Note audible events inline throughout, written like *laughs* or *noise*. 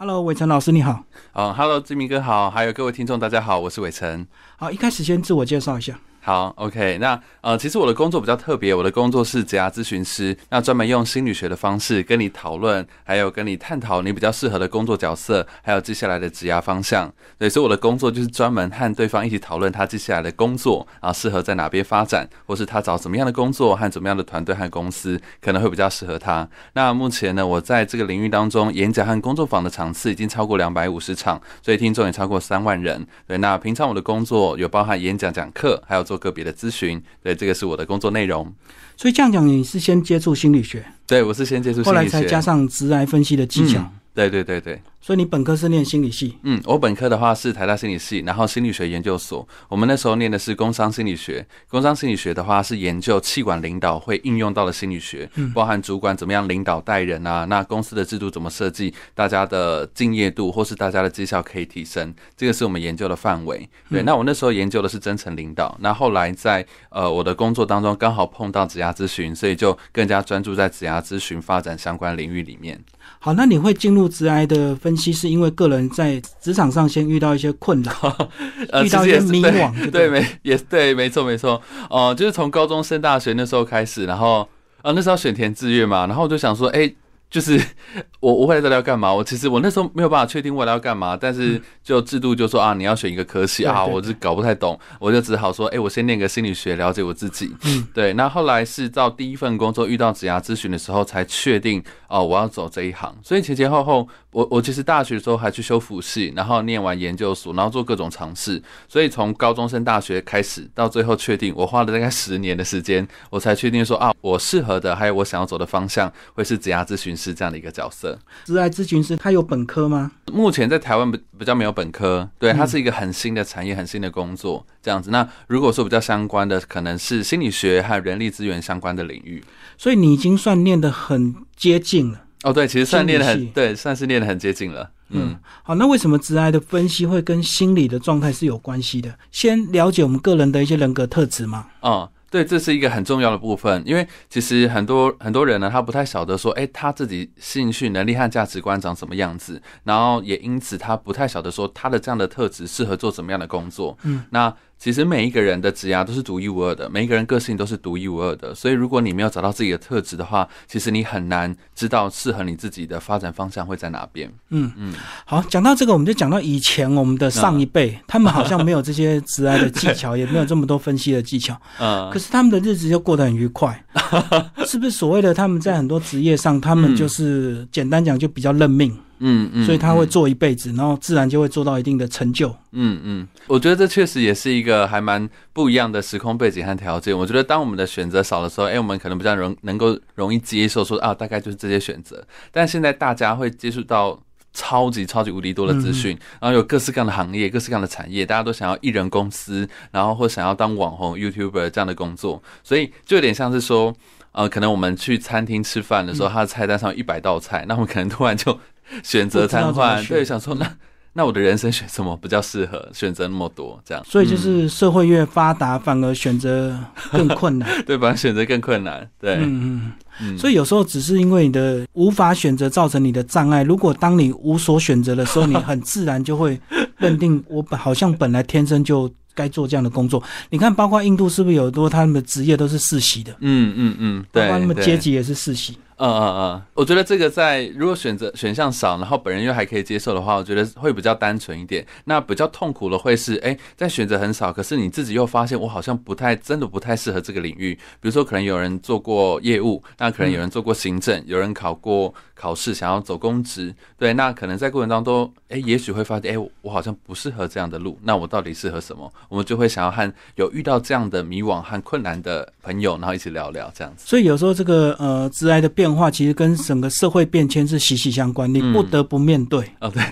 Hello，伟成老师你好。哦，Hello，志明哥好，还有各位听众大家好，我是伟成。好，一开始先自我介绍一下。好，OK，那呃，其实我的工作比较特别，我的工作是职涯咨询师，那专门用心理学的方式跟你讨论，还有跟你探讨你比较适合的工作角色，还有接下来的职涯方向。对，所以我的工作就是专门和对方一起讨论他接下来的工作啊，适合在哪边发展，或是他找什么样的工作和怎么样的团队和公司可能会比较适合他。那目前呢，我在这个领域当中，演讲和工作坊的场次已经超过两百五十场，所以听众也超过三万人。对，那平常我的工作有包含演讲、讲课，还有做个别的咨询。对，这个是我的工作内容。所以这样讲，你是先接触心理学，对我是先接触，后来才加上直癌分析的技巧。对对对对。所以你本科是念心理系？嗯，我本科的话是台大心理系，然后心理学研究所。我们那时候念的是工商心理学。工商心理学的话是研究气管领导会应用到的心理学，包含主管怎么样领导带人啊，那公司的制度怎么设计，大家的敬业度或是大家的绩效可以提升，这个是我们研究的范围。对，那我那时候研究的是真诚领导。那后来在呃我的工作当中刚好碰到职涯咨询，所以就更加专注在职涯咨询发展相关领域里面。好，那你会进入职癌的分析，是因为个人。在职场上先遇到一些困扰，*laughs* 遇到一些迷惘，对，没也对，没错没错，哦，就是从高中升大学那时候开始，然后啊那时候选填志愿嘛，然后我就想说，哎。就是 *laughs* 我我未来要干嘛？我其实我那时候没有办法确定未来要干嘛，但是就制度就说啊，你要选一个科系啊，我就搞不太懂，我就只好说，哎，我先念个心理学，了解我自己。嗯，对。那后来是到第一份工作遇到职涯咨询的时候，才确定哦，我要走这一行。所以前前后后，我我其实大学的时候还去修辅系，然后念完研究所，然后做各种尝试。所以从高中升大学开始，到最后确定，我花了大概十年的时间，我才确定说啊，我适合的还有我想要走的方向会是职涯咨询。师这样的一个角色，职爱咨询师他有本科吗？目前在台湾比比较没有本科，对，它是一个很新的产业，很新的工作这样子。那如果说比较相关的，可能是心理学和人力资源相关的领域。所以你已经算念得很接近了。哦，对，其实算练的很，对，算是练的很接近了。嗯，好，那为什么直癌的分析会跟心理的状态是有关系的？先了解我们个人的一些人格特质吗？嗯。对，这是一个很重要的部分，因为其实很多很多人呢，他不太晓得说，哎，他自己兴趣、能力和价值观长什么样子，然后也因此他不太晓得说，他的这样的特质适合做什么样的工作。嗯，那。其实每一个人的职涯都是独一无二的，每一个人个性都是独一无二的。所以，如果你没有找到自己的特质的话，其实你很难知道适合你自己的发展方向会在哪边。嗯嗯。好，讲到这个，我们就讲到以前我们的上一辈，他们好像没有这些职涯的技巧，也没有这么多分析的技巧。*laughs* 嗯。可是他们的日子就过得很愉快，*laughs* 是不是？所谓的他们在很多职业上，他们就是简单讲就比较认命。嗯嗯，所以他会做一辈子，然后自然就会做到一定的成就。嗯嗯，我觉得这确实也是一个还蛮不一样的时空背景和条件。我觉得当我们的选择少的时候，哎，我们可能比较容能够容易接受说啊，大概就是这些选择。但现在大家会接触到超级超级无敌多的资讯，然后有各式各样的行业、各式各样的产业，大家都想要艺人公司，然后或想要当网红 YouTuber 这样的工作，所以就有点像是说，呃，可能我们去餐厅吃饭的时候，他的菜单上有一百道菜，那我们可能突然就。*laughs* 选择瘫痪，对，想说那那我的人生选什么比较适合？选择那么多，这样，所以就是社会越发达，反而选择更困难，*laughs* 对，反而选择更困难，对，嗯嗯，所以有时候只是因为你的无法选择造成你的障碍。如果当你无所选择的时候，你很自然就会认定我本好像本来天生就该做这样的工作。你看，包括印度是不是有多他们的职业都是世袭的？嗯嗯嗯，对，包括他们阶级也是世袭。嗯嗯嗯，我觉得这个在如果选择选项少，然后本人又还可以接受的话，我觉得会比较单纯一点。那比较痛苦的会是，哎，在选择很少，可是你自己又发现我好像不太真的不太适合这个领域。比如说，可能有人做过业务，那可能有人做过行政，有人考过考试，想要走公职，对，那可能在过程当中，哎，也许会发现，哎，我好像不适合这样的路。那我到底适合什么？我们就会想要和有遇到这样的迷惘和困难的朋友，然后一起聊聊这样子。所以有时候这个呃，致癌的变。话其实跟整个社会变迁是息息相关，你不得不面对。哦，对。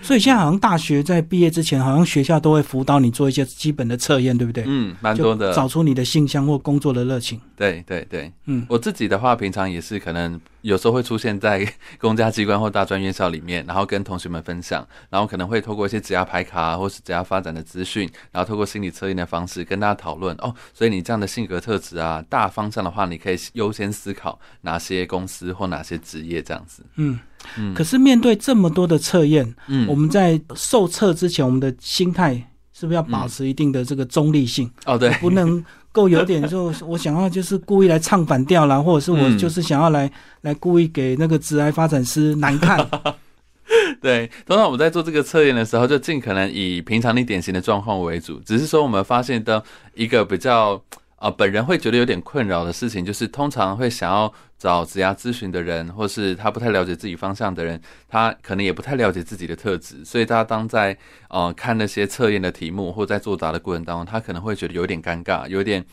所以现在好像大学在毕业之前，好像学校都会辅导你做一些基本的测验，对不对？嗯，蛮多的，找出你的性向或工作的热情。对对对，嗯，我自己的话，平常也是可能有时候会出现在公家机关或大专院校里面，然后跟同学们分享，然后可能会透过一些职涯排卡或是职涯发展的资讯，然后透过心理测验的方式跟大家讨论。哦，所以你这样的性格特质啊，大方向的话，你可以优先思考哪些公司或哪些职业这样子。嗯。嗯，可是面对这么多的测验，嗯我们在受测之前，我们的心态是不是要保持一定的这个中立性？哦对，不能够有点就我想要就是故意来唱反调啦，或者是我 *laughs* 嗯就是想要来、来故意给那个致癌发展师难看。*laughs* 对，通常我们在做这个测验的时候，就尽可能以平常你典型的状况为主。只是说，我们发现的一个比较呃，本人会觉得有点困扰的事情，就是通常会想要找职涯咨询的人，或是他不太了解自己方向的人，他可能也不太了解自己的特质，所以他当在呃看那些测验的题目或在作答的过程当中，他可能会觉得有点尴尬，有点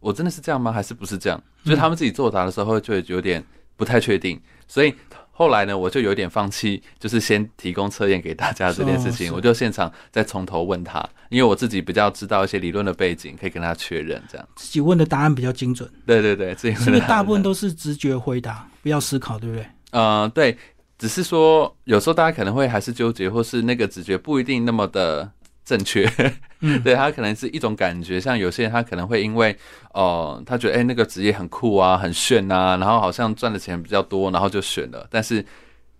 我真的是这样吗？还是不是这样？就是他们自己作答的时候，就会有点不太确定，所以。后来呢，我就有点放弃，就是先提供测验给大家这件事情，我就现场再从头问他，因为我自己比较知道一些理论的背景，可以跟他确认这样。自己问的答案比较精准，对对对，这是不是大部分都是直觉回答，不要思考，对不对？呃对，只是说有时候大家可能会还是纠结，或是那个直觉不一定那么的正确。嗯 *laughs* 对他可能是一种感觉，像有些人他可能会因为哦、呃他觉得哎、那个职业很酷啊，很炫啊，然后好像赚的钱比较多，然后就选了，但是。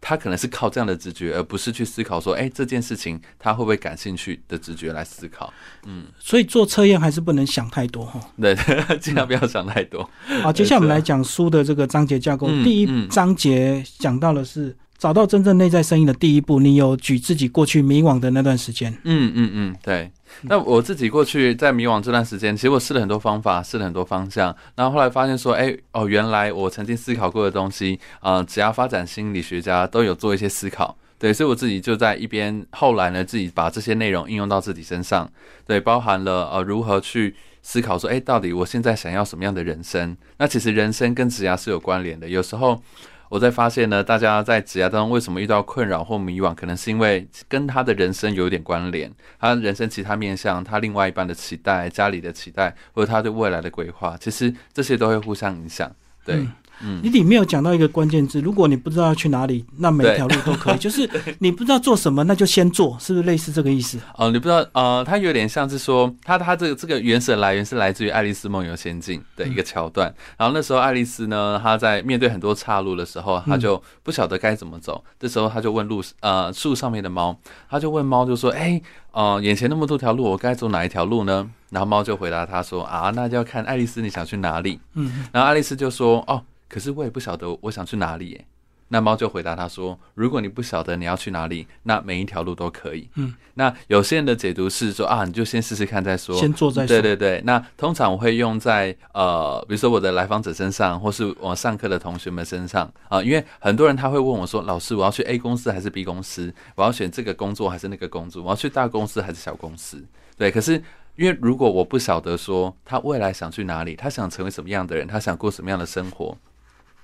他可能是靠这样的直觉，而不是去思考说，哎、这件事情他会不会感兴趣的直觉来思考。嗯所以做测验还是不能想太多哈。对，*laughs* 尽量不要想太多。好，接下来我们来讲书的这个章节架构。嗯第一嗯章节讲到的是找到真正内在声音的第一步，你有举自己过去迷惘的那段时间。嗯嗯嗯，对。那我自己过去在迷惘这段时间，其实我试了很多方法，试了很多方向，然后后来发现说，哎、哦，原来我曾经思考过的东西，呃，只要发展心理学家都有做一些思考。对，所以我自己就在一边，后来呢，自己把这些内容应用到自己身上，对，包含了呃如何去思考说，哎，到底我现在想要什么样的人生？那其实人生跟职涯是有关联的，有时候。我在发现呢，大家在职涯当中为什么遇到困扰或迷惘，可能是因为跟他的人生有一点关联，他人生其他面向，他另外一半的期待、家里的期待，或者他对未来的规划，其实这些都会互相影响。对，嗯你里面有讲到一个关键字，如果你不知道要去哪里，那每一条路都可以。就是你不知道做什么，那就先做，是不是类似这个意思？哦，你不知道，呃，它有点像是说，它它这个这个原始的来源是来自于《爱丽丝梦游仙境》的一个桥段。然后那时候爱丽丝呢，她在面对很多岔路的时候，她就不晓得该怎么走。这时候她就问路，呃，树上面的猫，她就问猫，就说：“哎、呃，眼前那么多条路，我该走哪一条路呢？”然后猫就回答她说：“啊，那就要看爱丽丝你想去哪里。”嗯，然后爱丽丝就说：“哦，可是我也不晓得我想去哪里耶。”那猫就回答他说：“如果你不晓得你要去哪里，那每一条路都可以。”嗯，那有些人的解读是说啊，你就先试试看再说，先做再说。对对对，那通常我会用在呃，比如说我的来访者身上，或是我上课的同学们身上啊、因为很多人他会问我说，老师，我要去 A 公司还是 B 公司？我要选这个工作还是那个工作？我要去大公司还是小公司？对，可是因为如果我不晓得说他未来想去哪里，他想成为什么样的人，他想过什么样的生活，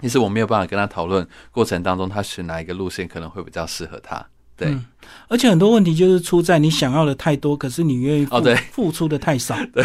其实我没有办法跟他讨论过程当中他选哪一个路线可能会比较适合他。对，嗯而且很多问题就是出在你想要的太多，可是你愿意付、哦对付出的太少，对，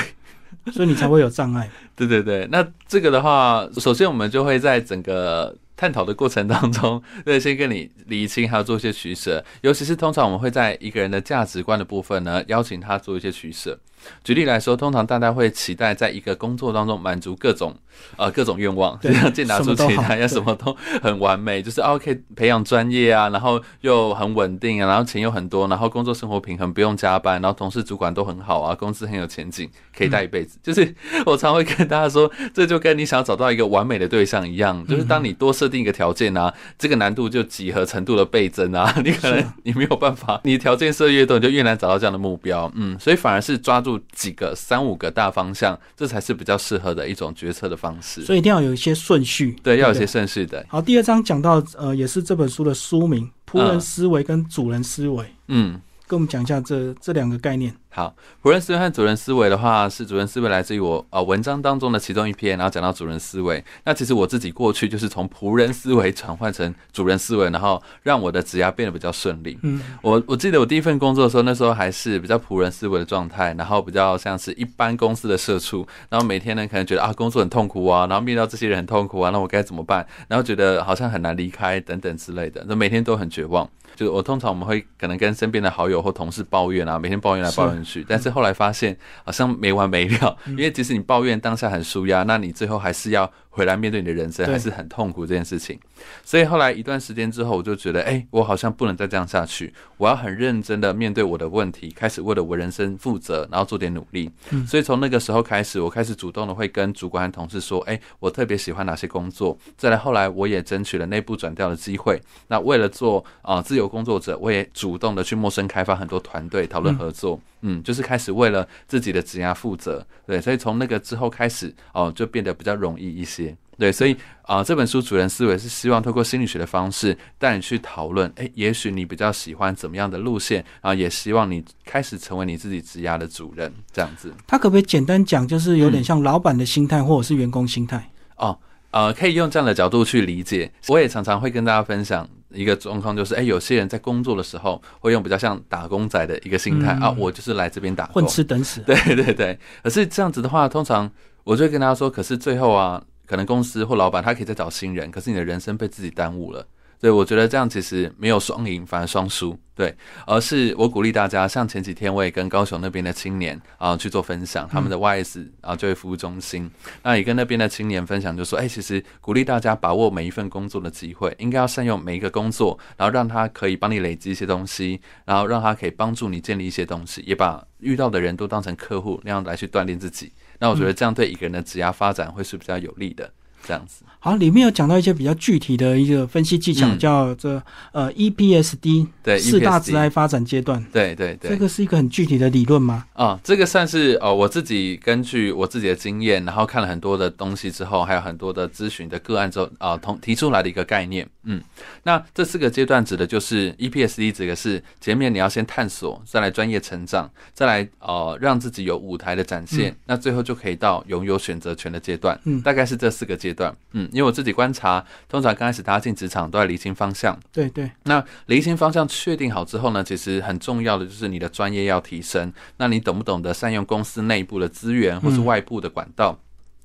所以你才会有障碍。*laughs* 对对对，那这个的话，首先我们就会在整个探讨的过程当中，*laughs* 对，先跟你理清，还要做一些取舍。尤其是通常我们会在一个人的价值观的部分呢，邀请他做一些取舍。举例来说，通常大家会期待在一个工作当中满足各种呃各种愿望，就对像健达出什么都好期待要什么都很完美，就是哦可以培养专业啊，然后又很稳定啊，然后钱又很多，然后工作生活平衡，不用加班，然后同事主管都很好啊，公司很有前景，可以待一辈子。就是 *laughs* 我常会跟大家说，这就跟你想要找到一个完美的对象一样，就是当你多设定一个条件啊，这个难度就几何程度的倍增啊，*laughs* 你可能你没有办法，你条件设越多，你就越难找到这样的目标。嗯，所以反而是抓住几个三五个大方向，这才是比较适合的一种决策的方式。所以一定要有一些顺序。对，要有些顺序的。好，第二章讲到呃，也是这本书的书名“仆人思维”跟“主人思维”，嗯，跟我们讲一下这这两个概念。好，仆人思维和主人思维的话，是主人思维来自于我呃文章当中的其中一篇，然后讲到主人思维。那其实我自己过去就是从仆人思维转换成主人思维，然后让我的职涯变得比较顺利。嗯，我我记得我第一份工作的时候，那时候还是比较仆人思维的状态，然后比较像是一般公司的社畜，然后每天呢可能觉得啊工作很痛苦啊，然后面对到这些人很痛苦啊，那我该怎么办？然后觉得好像很难离开等等之类的，那每天都很绝望。就是我通常我们会可能跟身边的好友或同事抱怨啊，每天抱怨来抱怨去，但是后来发现好像没完没了，因为即使你抱怨当下很舒压，那你最后还是要回来面对你的人生，还是很痛苦这件事情。所以后来一段时间之后，我就觉得，哎，我好像不能再这样下去，我要很认真的面对我的问题，开始为了我人生负责，然后做点努力。所以从那个时候开始，我开始主动的会跟主管和同事说，哎，我特别喜欢哪些工作。再来后来，我也争取了内部转调的机会。那为了做啊自由工作者，我也主动的去陌生开发很多团队，讨论合作。嗯，就是开始为了自己的职业负责。对，所以从那个之后开始，哦，就变得比较容易一些。对，所以啊，这本书主人思维是希望透过心理学的方式带你去讨论，哎，也许你比较喜欢怎么样的路线，然后也希望你开始成为你自己职涯的主人，这样子。他可不可以简单讲，就是有点像老板的心态，或者是员工心态？哦，呃，可以用这样的角度去理解。我也常常会跟大家分享一个状况，就是，哎，有些人在工作的时候会用比较像打工仔的一个心态啊，我就是来这边打混吃等死。*laughs* 对对对。可是这样子的话，通常我就会跟大家说，可是最后啊。可能公司或老板他可以再找新人，可是你的人生被自己耽误了。对我觉得这样其实没有双赢，反而双输。对，而是我鼓励大家，像前几天我也跟高雄那边的青年啊去做分享，他们的 YS 啊就业服务中心，那也跟那边的青年分享，就说，哎，其实鼓励大家把握每一份工作的机会，应该要善用每一个工作，然后让他可以帮你累积一些东西，然后让他可以帮助你建立一些东西，也把遇到的人都当成客户那样来去锻炼自己。那我觉得这样对一个人的职业发展会是比较有利的，这样子。好，里面有讲到一些比较具体的一个分析技巧，叫这呃 EPSD，对，四大职业发展阶段。对对对，这个是一个很具体的理论吗？啊，这个算是呃，我自己根据我自己的经验，然后看了很多的东西之后，还有很多的咨询的个案之后啊，同提出来的一个概念。嗯，那这四个阶段指的就是 EPSD，指的是前面你要先探索，再来专业成长，再来呃让自己有舞台的展现，那最后就可以到拥有选择权的阶段。嗯，大概是这四个阶段。嗯。因为我自己观察，通常刚开始大家进职场都在厘清方向。对对。那厘清方向确定好之后呢，其实很重要的就是你的专业要提升。那你懂不懂得善用公司内部的资源或是外部的管道，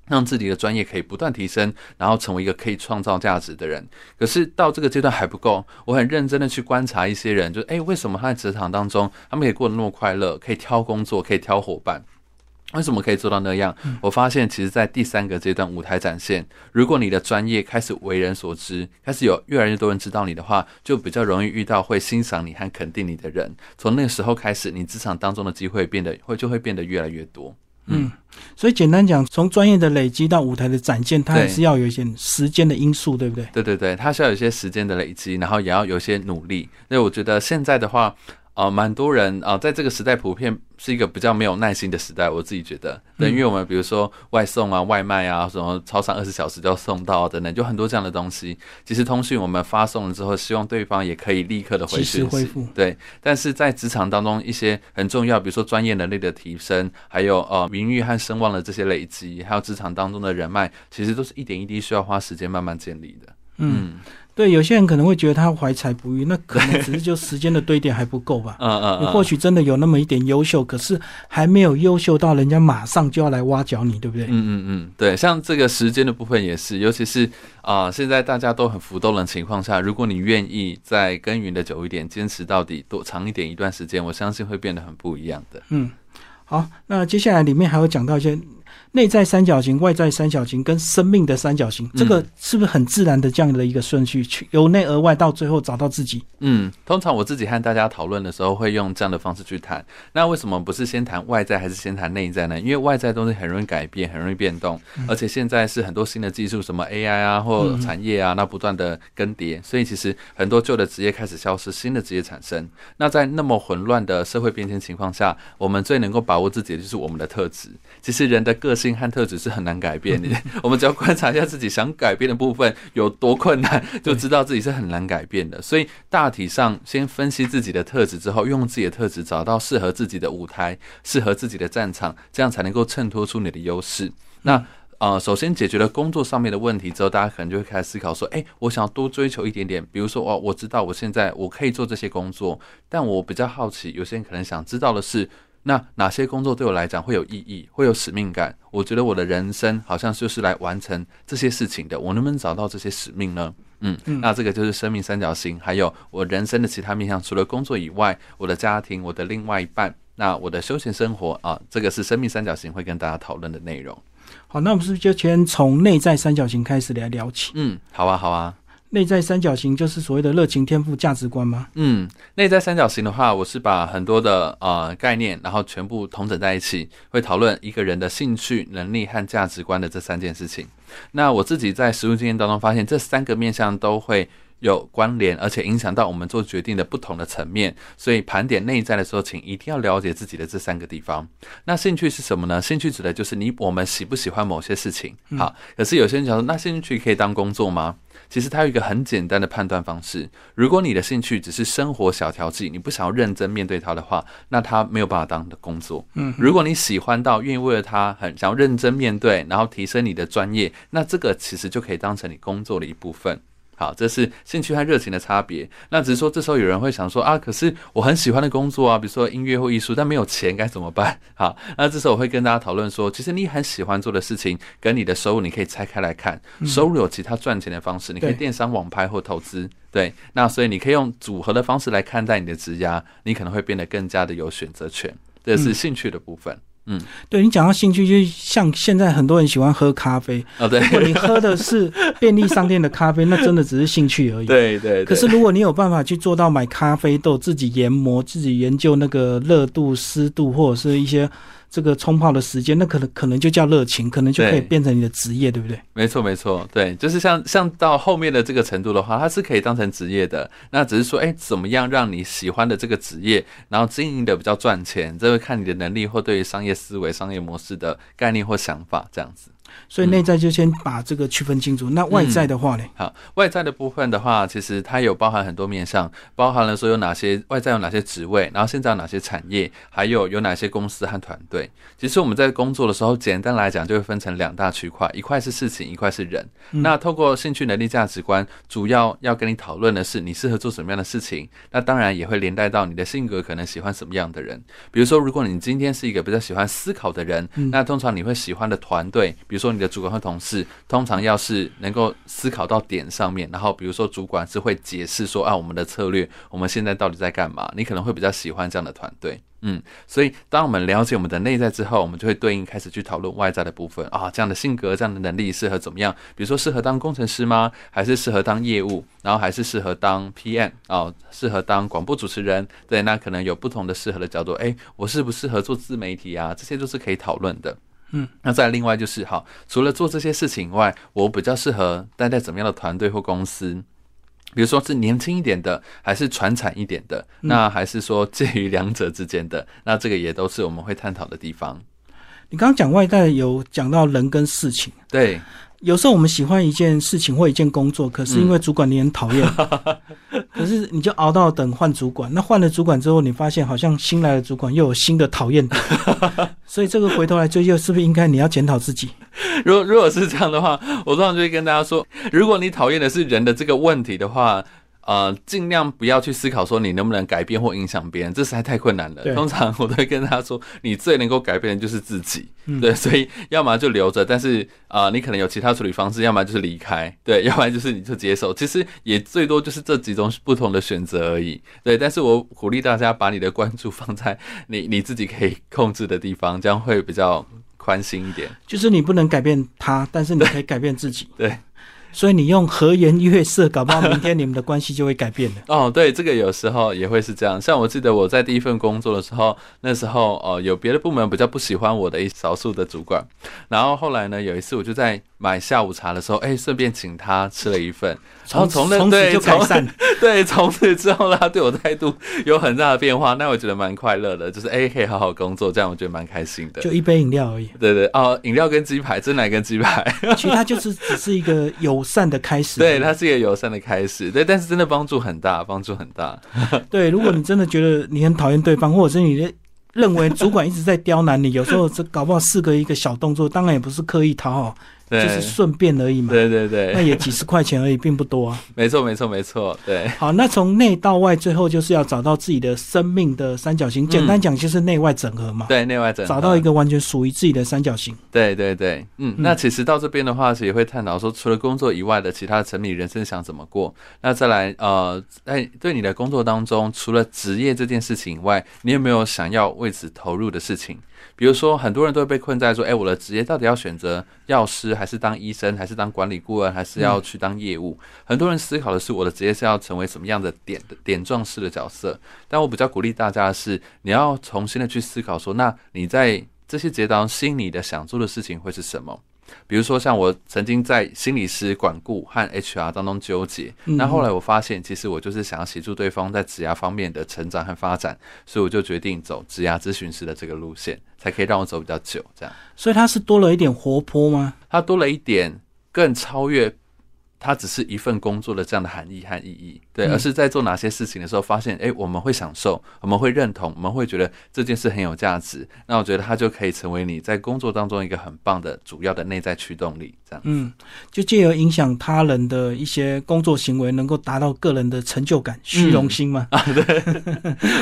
让自己的专业可以不断提升，然后成为一个可以创造价值的人？可是到这个阶段还不够。我很认真的去观察一些人，就是哎，为什么他在职场当中，他们可以过得那么快乐，可以挑工作，可以挑伙伴？为什么可以做到那样？我发现，其实，在第三个阶段舞台展现，如果你的专业开始为人所知，开始有越来越多人知道你的话，就比较容易遇到会欣赏你和肯定你的人。从那个时候开始，你职场当中的机会变得会就会变得越来越多。嗯，所以简单讲，从专业的累积到舞台的展现，它还是要有一些时间的因素，对不对？对对对，它需要有一些时间的累积，然后也要有一些努力。所以我觉得现在的话。啊，蛮多人啊，在这个时代普遍是一个比较没有耐心的时代，我自己觉得，对，因为我们比如说外送啊、外卖啊，什么超商二十小时就要送到等等，就很多这样的东西。其实通讯我们发送了之后，希望对方也可以立刻的回讯息，对。但是在职场当中，一些很重要，比如说专业能力的提升，还有呃名誉和声望的这些累积，还有职场当中的人脉，其实都是一点一滴需要花时间慢慢建立的。嗯。对，有些人可能会觉得他怀才不遇，那可能只是就时间的堆叠还不够吧。嗯 *laughs* 嗯，你或许真的有那么一点优秀，可是还没有优秀到人家马上就要来挖角你，对不对？嗯嗯嗯，对，像这个时间的部分也是，尤其是啊，现在大家都很浮动的情况下，如果你愿意再耕耘的久一点，坚持到底多长一点一段时间，我相信会变得很不一样的。嗯，好，那接下来里面还有讲到一些。内在三角形、外在三角形跟生命的三角形，这个是不是很自然的这样的一个顺序？去由内而外，到最后找到自己。嗯，通常我自己和大家讨论的时候，会用这样的方式去谈。那为什么不是先谈外在，还是先谈内在呢？因为外在东西很容易改变，很容易变动，而且现在是很多新的技术，什么 AI 啊，或产业啊，那不断的更迭，所以其实很多旧的职业开始消失，新的职业产生。那在那么混乱的社会变迁情况下，我们最能够把握自己的就是我们的特质。其实人的个性。和特质是很难改变的。*laughs* 我们只要观察一下自己想改变的部分有多困难，就知道自己是很难改变的。所以大体上，先分析自己的特质之后，用自己的特质找到适合自己的舞台、适合自己的战场，这样才能够衬托出你的优势。那呃，首先解决了工作上面的问题之后，大家可能就会开始思考说：，哎，我想要多追求一点点。比如说，哦，我知道我现在我可以做这些工作，但我比较好奇，有些人可能想知道的是。那哪些工作对我来讲会有意义，会有使命感？我觉得我的人生好像就是来完成这些事情的。我能不能找到这些使命呢？嗯，那这个就是生命三角形，还有我人生的其他面向，除了工作以外，我的家庭，我的另外一半，那我的休闲生活啊，这个是生命三角形会跟大家讨论的内容。好，那我们是不是就先从内在三角形开始来聊起？嗯，好啊，好啊。内在三角形就是所谓的热情、天赋、价值观吗？嗯，内在三角形的话，我是把很多的呃概念，然后全部同整在一起，会讨论一个人的兴趣、能力和价值观的这三件事情。那我自己在实务经验当中发现，这三个面向都会。有关联，而且影响到我们做决定的不同的层面，所以盘点内在的时候，请一定要了解自己的这三个地方。那兴趣是什么呢？兴趣指的就是你我们喜不喜欢某些事情。好，可是有些人讲说，那兴趣可以当工作吗？其实它有一个很简单的判断方式。如果你的兴趣只是生活小调剂，你不想要认真面对它的话，那它没有办法当的工作。嗯，如果你喜欢到愿意为了它很想要认真面对，然后提升你的专业，那这个其实就可以当成你工作的一部分。好，这是兴趣和热情的差别。那只是说，这时候有人会想说啊，可是我很喜欢的工作啊，比如说音乐或艺术，但没有钱该怎么办？好，那这时候我会跟大家讨论说，其实你很喜欢做的事情跟你的收入，你可以拆开来看。收入有其他赚钱的方式，你可以电商、网拍或投资。对，那所以你可以用组合的方式来看待你的职涯，你可能会变得更加的有选择权。这是兴趣的部分。嗯，对你讲到兴趣，就像现在很多人喜欢喝咖啡哦，对，如果你喝的是 *laughs* 便利商店的咖啡，那真的只是兴趣而已。对对。可是如果你有办法去做到买咖啡豆，自己研磨，自己研究那个热度、湿度，或者是一些。这个冲泡的时间，那可能可能就叫热情，可能就可以变成你的职业，对不对？没错，没错，对，就是像像到后面的这个程度的话，它是可以当成职业的。那只是说，哎，怎么样让你喜欢的这个职业，然后经营的比较赚钱，这会看你的能力或对于商业思维、商业模式的概念或想法这样子。所以内在就先把这个区分清楚。那外在的话呢？好，外在的部分的话，其实它有包含很多面向，包含了说有哪些外在有哪些职位，然后现在有哪些产业，还有有哪些公司和团队。其实我们在工作的时候，简单来讲就会分成两大区块，一块是事情，一块是人。那透过兴趣、能力、价值观，主要要跟你讨论的是你适合做什么样的事情。那当然也会连带到你的性格，可能喜欢什么样的人。比如说，如果你今天是一个比较喜欢思考的人，那通常你会喜欢的团队，比如说你的主管和同事，通常要是能够思考到点上面，然后比如说主管是会解释说啊，我们的策略，我们现在到底在干嘛？你可能会比较喜欢这样的团队。嗯，所以当我们了解我们的内在之后，我们就会对应开始去讨论外在的部分啊，这样的性格、这样的能力适合怎么样？比如说适合当工程师吗？还是适合当业务？然后还是适合当 PM 啊？适合当广播主持人？对，那可能有不同的适合的角度。哎，我适不适合做自媒体啊？这些都是可以讨论的。嗯，那再另外就是好，除了做这些事情以外，我比较适合待在怎么样的团队或公司？比如说是年轻一点的，还是传产一点的？那还是说介于两者之间的？那这个也都是我们会探讨的地方。你刚刚讲外在有讲到人跟事情，对。有时候我们喜欢一件事情或一件工作，可是因为主管你很讨厌，*laughs* 可是你就熬到等换主管。那换了主管之后，你发现好像新来的主管又有新的讨厌的，*laughs* 所以这个回头来追究，是不是应该你要检讨自己？如果如果是这样的话，我通常就会跟大家说，如果你讨厌的是人的这个问题的话。呃，尽量不要去思考说你能不能改变或影响别人，这实在太困难了。通常我都会跟他说，你最能够改变的就是自己。对，*laughs* 所以要么就留着，但是啊，你可能有其他处理方式；要么就是离开，对，*laughs* 要不然就是你就接受。其实也最多就是这几种不同的选择而已。对，但是我鼓励大家把你的关注放在你 *laughs* 你自己可以控制的地方，这样会比较宽心一点。就是你不能改变他，但是你可以改变自己。对。所以你用和颜悦色，搞不好明天你们的关系就会改变了。*laughs* 哦，对，这个有时候也会是这样。像我记得我在第一份工作的时候，那时候哦，有别的部门比较不喜欢我的一少数的主管，然后后来呢，有一次我就在。买下午茶的时候，哎，顺便请他吃了一份，然后从那对就改善，*laughs* 对，从此之后他对我态度有很大的变化，那我觉得蛮快乐的，就是哎，可以好好工作，这样我觉得蛮开心的。就一杯饮料而已，对对哦，饮料跟鸡排，真奶跟鸡排，*laughs* 其实它就是只是一个友善的开始，对，它是一个友善的开始，对，但是真的帮助很大，帮助很大。*laughs* 对，如果你真的觉得你很讨厌对方，或者是你的。认为主管一直在刁难你，有时候这搞不好四个一个小动作，当然也不是刻意讨好。就是顺便而已嘛。对对对，那也几十块钱而已，并不多啊。*laughs* 没错没错没错，对。好，那从内到外，最后就是要找到自己的生命的三角形。简单讲，就是内外整合嘛。对，内外整合，找到一个完全属于自己的三角形。对对对，嗯，那其实到这边的话，也会探讨说，除了工作以外的其他层面，人生想怎么过？那再来，呃，在对你的工作当中，除了职业这件事情以外，你有没有想要为此投入的事情？比如说，很多人都会被困在说：“哎，我的职业到底要选择药师，还是当医生，还是当管理顾问，还是要去当业务？”很多人思考的是，我的职业是要成为什么样的点点状式的角色。但我比较鼓励大家的是，你要重新的去思考说：那你在这些节当中心里的想做的事情会是什么？比如说，像我曾经在心理师管顾和 HR 当中纠结，那后来我发现，其实我就是想要协助对方在职涯方面的成长和发展，所以我就决定走职涯咨询师的这个路线，才可以让我走比较久。这样，所以他是多了一点活泼吗？他多了一点更超越。它只是一份工作的这样的含义和意义，对，而是在做哪些事情的时候，发现，哎，我们会享受，我们会认同，我们会觉得这件事很有价值，那我觉得它就可以成为你在工作当中一个很棒的主要的内在驱动力，这样。嗯，就借由影响他人的一些工作行为，能够达到个人的成就感、虚荣心嘛？*laughs* 啊，对，*laughs*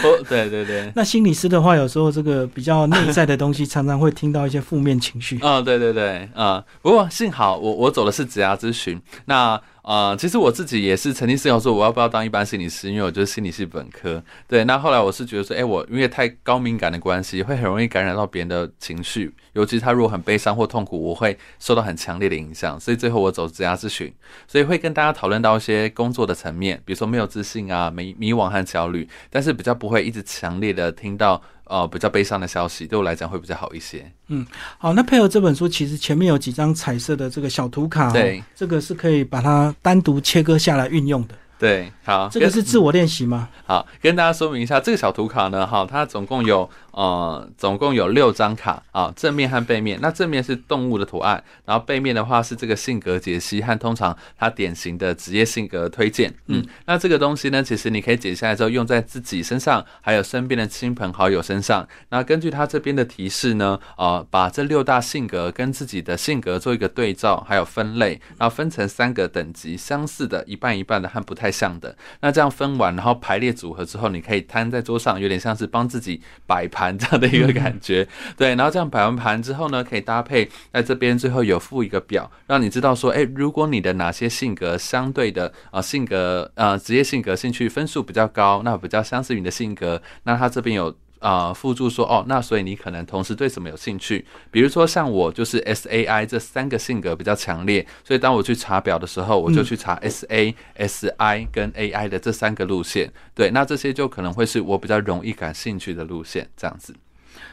哦，对对对。*laughs* 那心理师的话，有时候这个比较内在的东西，常常会听到一些负面情绪。啊，对对对，啊，不过幸好我我走的是职涯咨询，那。啊，其实我自己也是曾经思考说，我要不要当一般心理师，因为我觉得心理系本科。对，那后来我是觉得说，哎，我因为太高敏感的关系，会很容易感染到别人的情绪，尤其他如果很悲伤或痛苦，我会受到很强烈的影响。所以最后我走职涯咨询，所以会跟大家讨论到一些工作的层面，比如说没有自信啊、迷迷惘和焦虑，但是比较不会一直强烈的听到。呃，比较悲伤的消息对我来讲会比较好一些。嗯，好，那配合这本书，其实前面有几张彩色的这个小图卡，对，这个是可以把它单独切割下来运用的。对，好，这个是自我练习吗？好，跟大家说明一下，这个小图卡呢，哈，它总共有呃，总共有六张卡啊，正面和背面。那正面是动物的图案，然后背面的话是这个性格解析和通常它典型的职业性格推荐。嗯，那这个东西呢，其实你可以解下来之后用在自己身上，还有身边的亲朋好友身上。那根据他这边的提示呢，呃，把这六大性格跟自己的性格做一个对照，还有分类，然后分成三个等级，相似的一半一半的和不太。像的，那这样分完，然后排列组合之后，你可以摊在桌上，有点像是帮自己摆盘这样的一个感觉。对，然后这样摆完盘之后呢，可以搭配在这边最后有附一个表，让你知道说，哎，如果你的哪些性格相对的啊性格啊职业性格兴趣分数比较高，那比较相似于你的性格，那它这边有。啊，附注说哦，那所以你可能同时对什么有兴趣？比如说像我就是 S A I 这三个性格比较强烈，所以当我去查表的时候，我就去查 S A S I 跟 A I 的这三个路线。对，那这些就可能会是我比较容易感兴趣的路线，这样子。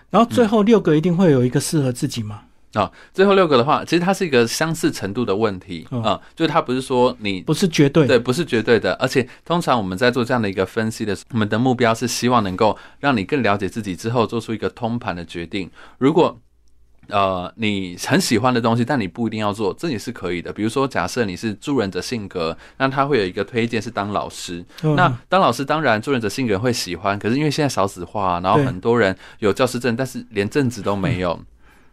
然后最后六个一定会有一个适合自己吗？啊，最后六个的话，其实它是一个相似程度的问题啊，就是它不是说你不是绝对，对，不是绝对的，而且通常我们在做这样的一个分析的时候，我们的目标是希望能够让你更了解自己之后，做出一个通盘的决定。如果呃你很喜欢的东西，但你不一定要做，这也是可以的。比如说，假设你是助人者性格，那他会有一个推荐是当老师。那当老师当然助人者性格会喜欢，可是因为现在少子化，然后很多人有教师证，但是连正职都没有。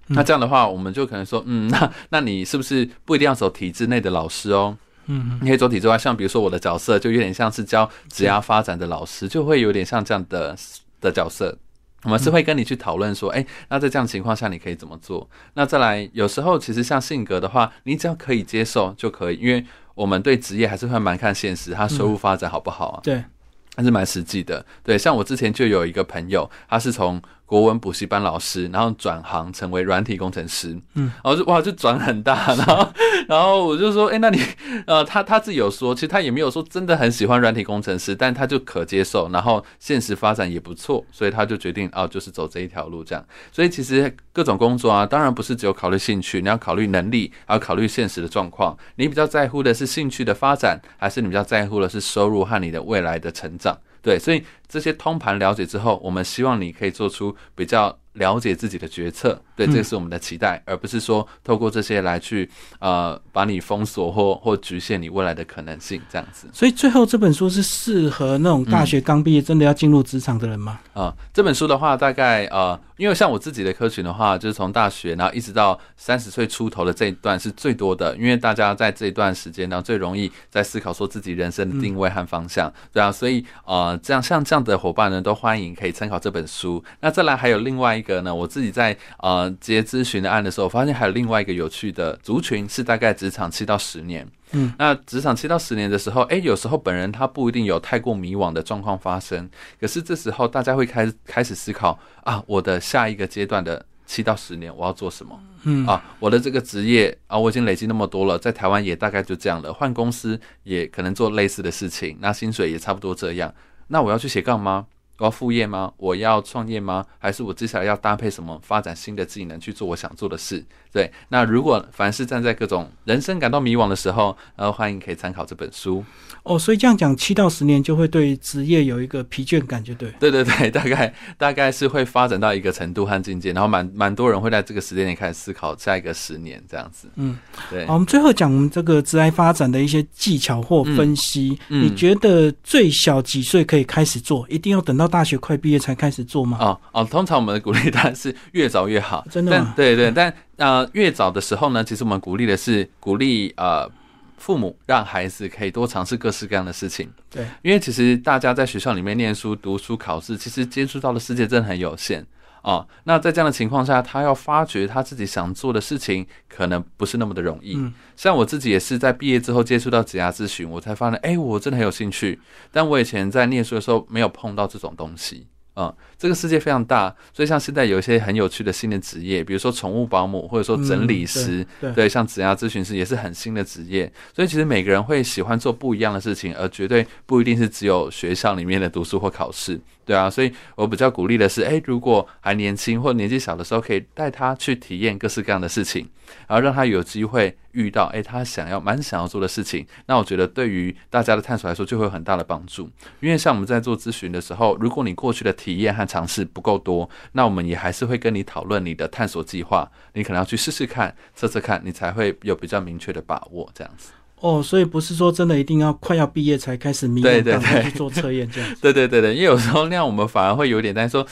那这样的话，我们就可能说，嗯，*laughs* 那那你是不是不一定要走体制内的老师哦？嗯，你可以走体制外，像比如说我的角色就有点像是教职业发展的老师，就会有点像这样的的角色。我们是会跟你去讨论说，哎，那在这样情况下你可以怎么做？那再来，有时候其实像性格的话，你只要可以接受就可以，因为我们对职业还是会蛮看现实，他收入发展好不好啊？对，还是蛮实际的。对，像我之前就有一个朋友，他是从。国文补习班老师，然后转行成为软体工程师，嗯，然后就哇，就转很大，*laughs* 然后，然后我就说，哎，那你，呃，他他自己有说，其实他也没有说真的很喜欢软体工程师，但他就可接受，然后现实发展也不错，所以他就决定哦，就是走这一条路这样。所以其实各种工作啊，当然不是只有考虑兴趣，你要考虑能力，还要考虑现实的状况。你比较在乎的是兴趣的发展，还是你比较在乎的是收入和你的未来的成长？对，所以这些通盘了解之后，我们希望你可以做出比较了解自己的决策，对，这个是我们的期待，而不是说透过这些来去呃把你封锁或或局限你未来的可能性这样子。所以最后这本书是适合那种大学刚毕业真的要进入职场的人吗？啊，这本书的话，大概呃，因为像我自己的科群的话，就是从大学然后一直到三十岁出头的这一段是最多的，因为大家在这一段时间呢最容易在思考说自己人生的定位和方向，对啊，所以呃这样像这样的伙伴呢都欢迎可以参考这本书。那再来还有另外一个呢，我自己在呃。接咨询的案的时候，发现还有另外一个有趣的族群，是大概职场七到十年。嗯，那职场七到十年的时候，哎，有时候本人他不一定有太过迷惘的状况发生，可是这时候大家会开开始思考啊，我的下一个阶段的七到十年我要做什么？嗯啊，我的这个职业啊，我已经累积那么多了，在台湾也大概就这样了，换公司也可能做类似的事情，那薪水也差不多这样，那我要去斜杠吗？我要副业吗？我要创业吗？还是我接下来要搭配什么发展新的技能去做我想做的事？对，那如果凡是站在各种人生感到迷惘的时候，呃，欢迎可以参考这本书。哦，所以这样讲，七到十年就会对职业有一个疲倦感，就对。对对对，*laughs* 大概大概是会发展到一个程度和境界，然后蛮蛮多人会在这个时间点开始思考下一个十年这样子。嗯，对。好，我们最后讲我们这个职业发展的一些技巧或分析。你觉得最小几岁可以开始做？一定要等到大学快毕业才开始做吗？哦哦，通常我们的鼓励当然是越早越好。*laughs* 真的吗？对对，但呃，越早的时候呢，其实我们鼓励的是鼓励呃。父母让孩子可以多尝试各式各样的事情，对，因为其实大家在学校里面念书、读书、考试，其实接触到的世界真的很有限啊。那在这样的情况下，他要发掘他自己想做的事情，可能不是那么的容易。像我自己也是在毕业之后接触到职涯咨询，我才发现，哎，我真的很有兴趣。但我以前在念书的时候没有碰到这种东西。嗯，这个世界非常大，所以像现在有一些很有趣的新的职业，比如说宠物保姆，或者说整理师，对，像职业咨询师也是很新的职业。所以其实每个人会喜欢做不一样的事情，而绝对不一定是只有学校里面的读书或考试。对啊，所以我比较鼓励的是，哎，如果还年轻或年纪小的时候，可以带他去体验各式各样的事情，然后让他有机会遇到，哎，他想要蛮想要做的事情。那我觉得对于大家的探索来说，就会有很大的帮助。因为像我们在做咨询的时候，如果你过去的体验和尝试不够多，那我们也还是会跟你讨论你的探索计划，你可能要去试试看、测测看，你才会有比较明确的把握，这样子。哦，所以不是说真的一定要快要毕业才开始迷茫，才去做测验这样。*laughs* 对对对对，因为有时候那样我们反而会有点担心，说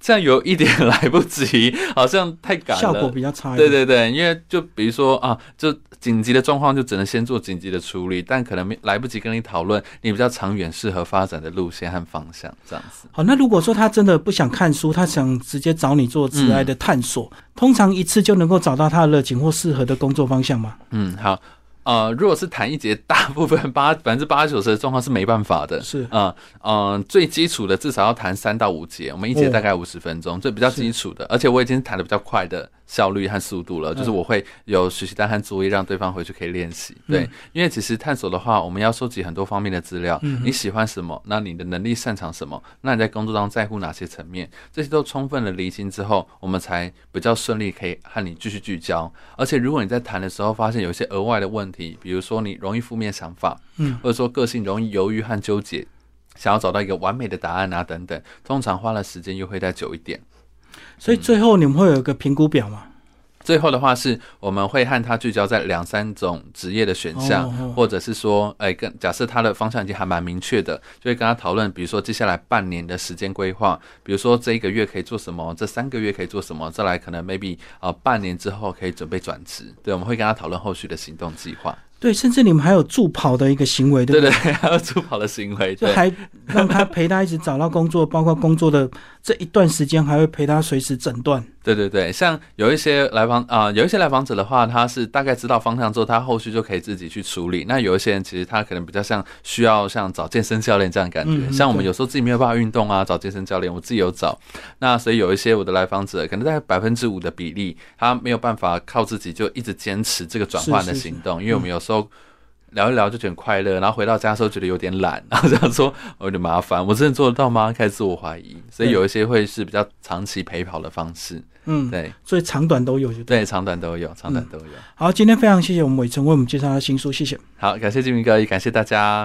这样有一点 *laughs* 来不及，好像太赶了，效果比较差。对对对，因为就比如说啊，就紧急的状况就只能先做紧急的处理，但可能没来不及跟你讨论你比较长远适合发展的路线和方向这样子。好，那如果说他真的不想看书，他想直接找你做自爱的探索，通常一次就能够找到他的热情或适合的工作方向吗？嗯，好。呃，如果是弹一节，大部分八百分之八九十的状况是没办法的。是啊，嗯，最基础的至少要弹三到五节，我们一节大概五十分钟，这比较基础的。而且我已经弹的比较快的。效率和速度了，就是我会有学习单和作业，让对方回去可以练习。对，因为其实探索的话，我们要收集很多方面的资料。你喜欢什么？那你的能力擅长什么？那你在工作当中在乎哪些层面？这些都充分的厘清之后，我们才比较顺利可以和你继续聚焦。而且，如果你在谈的时候发现有一些额外的问题，比如说你容易负面想法，嗯，或者说个性容易犹豫和纠结，想要找到一个完美的答案啊等等，通常花了时间又会再久一点。所以最后你们会有一个评估表吗？最后的话是，我们会和他聚焦在两三种职业的选项，或者是说，哎，跟假设他的方向已经还蛮明确的，就会跟他讨论，比如说接下来半年的时间规划，比如说这一个月可以做什么，这三个月可以做什么，再来可能 maybe 啊半年之后可以准备转职，对，我们会跟他讨论后续的行动计划。对，甚至你们还有助跑的一个行为，对不对？对对，*laughs* 还有助跑的行为，就还让他陪他一直找到工作，包括工作的这一段时间，还会陪他随时诊断。*laughs* 对对对，像有一些来访啊，有一些来访者的话，他是大概知道方向之后，他后续就可以自己去处理。那有一些人其实他可能比较像需要像找健身教练这样感觉，像我们有时候自己没有办法运动啊，找健身教练，我自己有找。那所以有一些我的来访者，可能在百分之五的比例，他没有办法靠自己就一直坚持这个转换的行动，因为我们有时候。聊一聊就觉得快乐，然后回到家的时候觉得有点懒，*laughs* 然后这样说有点麻烦，我真的做得到吗？开始自我怀疑，所以有一些会是比较长期陪跑的方式，嗯，对，所以长短都有，就对，长短都有，长短都有。好，今天非常谢谢我们伟成为我们介绍的新书，谢谢。好，感谢金明哥，也感谢大家。